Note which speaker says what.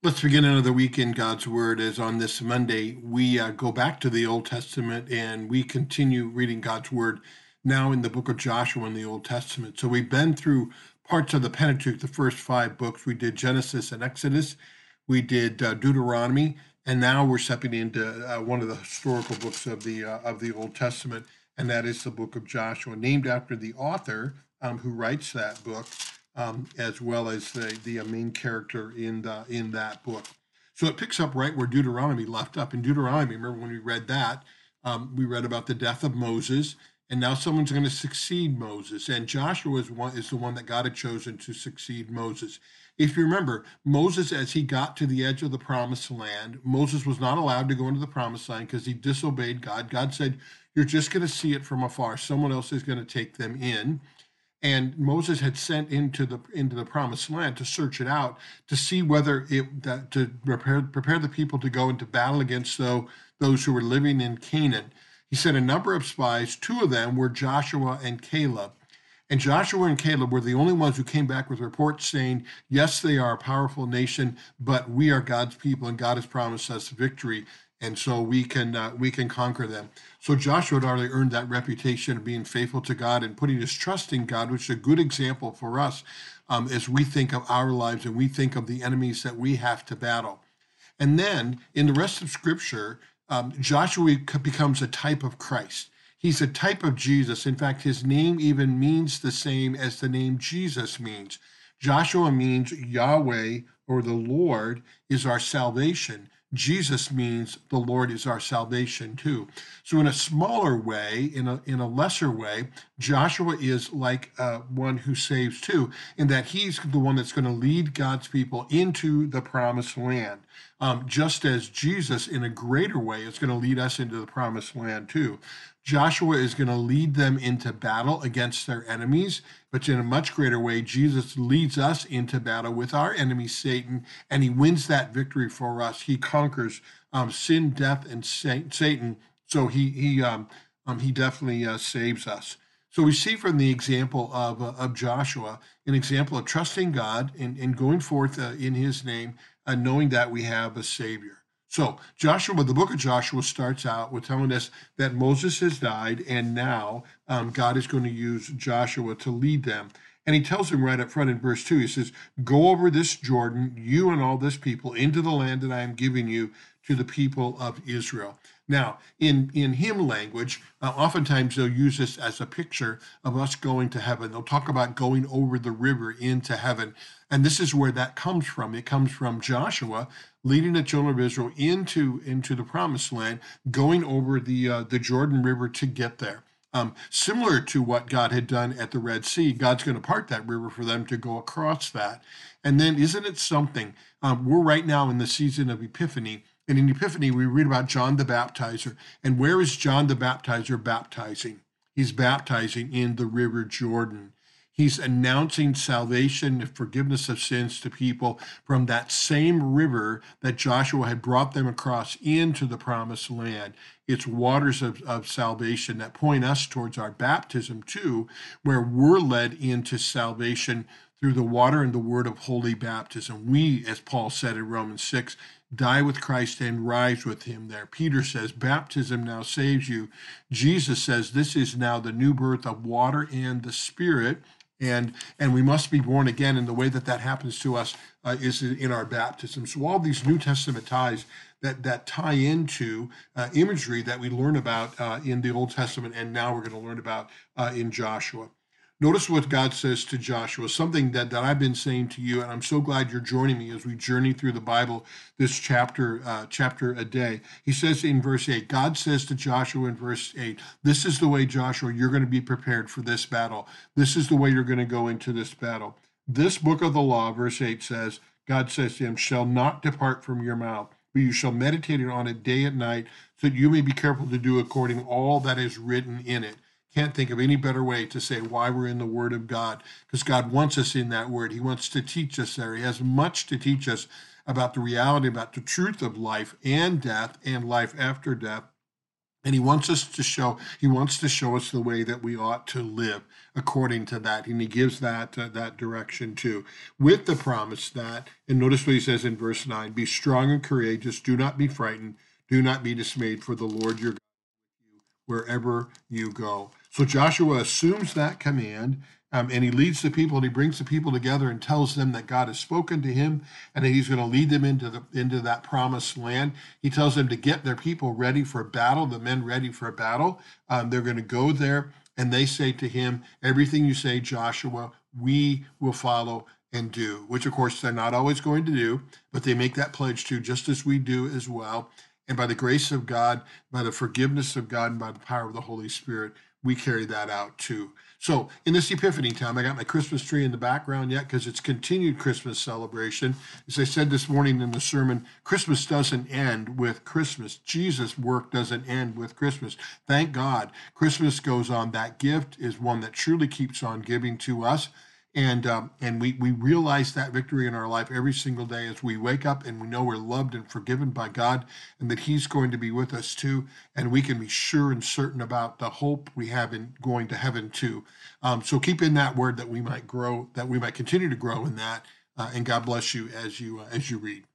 Speaker 1: Let's begin another week in God's Word. As on this Monday, we uh, go back to the Old Testament and we continue reading God's Word now in the book of Joshua in the Old Testament. So we've been through parts of the Pentateuch, the first five books. We did Genesis and Exodus, we did uh, Deuteronomy, and now we're stepping into uh, one of the historical books of the uh, of the Old Testament, and that is the book of Joshua, named after the author um, who writes that book um, as well as the, the uh, main character in the, in that book. So it picks up right where Deuteronomy left up. In Deuteronomy, remember when we read that, um, we read about the death of Moses, and now someone's going to succeed Moses. And Joshua is, one, is the one that God had chosen to succeed Moses. If you remember, Moses, as he got to the edge of the promised land, Moses was not allowed to go into the promised land because he disobeyed God. God said, You're just going to see it from afar. Someone else is going to take them in and Moses had sent into the into the promised land to search it out to see whether it that, to prepare prepare the people to go into battle against those those who were living in Canaan. He sent a number of spies. Two of them were Joshua and Caleb. And Joshua and Caleb were the only ones who came back with reports saying, Yes, they are a powerful nation, but we are God's people, and God has promised us victory and so we can uh, we can conquer them. So Joshua had already earned that reputation of being faithful to God and putting his trust in God, which is a good example for us um, as we think of our lives and we think of the enemies that we have to battle. And then in the rest of Scripture, um, Joshua becomes a type of Christ. He's a type of Jesus. In fact, his name even means the same as the name Jesus means. Joshua means Yahweh or the Lord is our salvation. Jesus means the Lord is our salvation too. So, in a smaller way, in a, in a lesser way, Joshua is like uh, one who saves too, in that he's the one that's going to lead God's people into the promised land. Um, just as Jesus, in a greater way, is going to lead us into the promised land too. Joshua is going to lead them into battle against their enemies, but in a much greater way, Jesus leads us into battle with our enemy, Satan, and he wins that victory for us. He conquers um, sin, death, and Satan. So he he um, um, he definitely uh, saves us. So we see from the example of, uh, of Joshua an example of trusting God and, and going forth uh, in his name and knowing that we have a Savior. So, Joshua, the book of Joshua starts out with telling us that Moses has died, and now um, God is going to use Joshua to lead them. And he tells him right up front in verse 2, he says, Go over this Jordan, you and all this people, into the land that I am giving you to the people of Israel. Now, in, in hymn language, uh, oftentimes they'll use this as a picture of us going to heaven. They'll talk about going over the river into heaven. And this is where that comes from. It comes from Joshua leading the children of Israel into, into the promised land, going over the, uh, the Jordan River to get there. Um, similar to what God had done at the Red Sea, God's going to part that river for them to go across that. And then, isn't it something? Um, we're right now in the season of Epiphany, and in Epiphany, we read about John the Baptizer. And where is John the Baptizer baptizing? He's baptizing in the River Jordan. He's announcing salvation and forgiveness of sins to people from that same river that Joshua had brought them across into the promised land. It's waters of, of salvation that point us towards our baptism, too, where we're led into salvation through the water and the word of holy baptism. We, as Paul said in Romans 6, die with Christ and rise with him there. Peter says, baptism now saves you. Jesus says, this is now the new birth of water and the Spirit. And, and we must be born again. And the way that that happens to us uh, is in our baptism. So all these New Testament ties that, that tie into uh, imagery that we learn about uh, in the Old Testament, and now we're going to learn about uh, in Joshua. Notice what God says to Joshua, something that, that I've been saying to you, and I'm so glad you're joining me as we journey through the Bible this chapter, uh, chapter a day. He says in verse 8, God says to Joshua in verse 8, This is the way, Joshua, you're going to be prepared for this battle. This is the way you're going to go into this battle. This book of the law, verse 8 says, God says to him, shall not depart from your mouth, but you shall meditate on it day and night, so that you may be careful to do according all that is written in it can't think of any better way to say why we're in the Word of God, because God wants us in that Word. He wants to teach us there. He has much to teach us about the reality, about the truth of life and death and life after death. and he wants us to show he wants to show us the way that we ought to live according to that and he gives that uh, that direction too with the promise that and notice what he says in verse 9 be strong and courageous do not be frightened do not be dismayed for the lord your god wherever you go so joshua assumes that command um, and he leads the people and he brings the people together and tells them that God has spoken to him and that he's going to lead them into the into that promised land. He tells them to get their people ready for battle, the men ready for battle. Um, they're going to go there and they say to him, "Everything you say, Joshua, we will follow." And do, which of course they're not always going to do, but they make that pledge to, just as we do as well. And by the grace of God, by the forgiveness of God, and by the power of the Holy Spirit, we carry that out too. So in this Epiphany time, I got my Christmas tree in the background yet because it's continued Christmas celebration. As I said this morning in the sermon, Christmas doesn't end with Christmas. Jesus' work doesn't end with Christmas. Thank God. Christmas goes on. That gift is one that truly keeps on giving to us and um, and we we realize that victory in our life every single day as we wake up and we know we're loved and forgiven by God and that He's going to be with us too, and we can be sure and certain about the hope we have in going to heaven too. Um, so keep in that word that we might grow, that we might continue to grow in that, uh, and God bless you as you uh, as you read.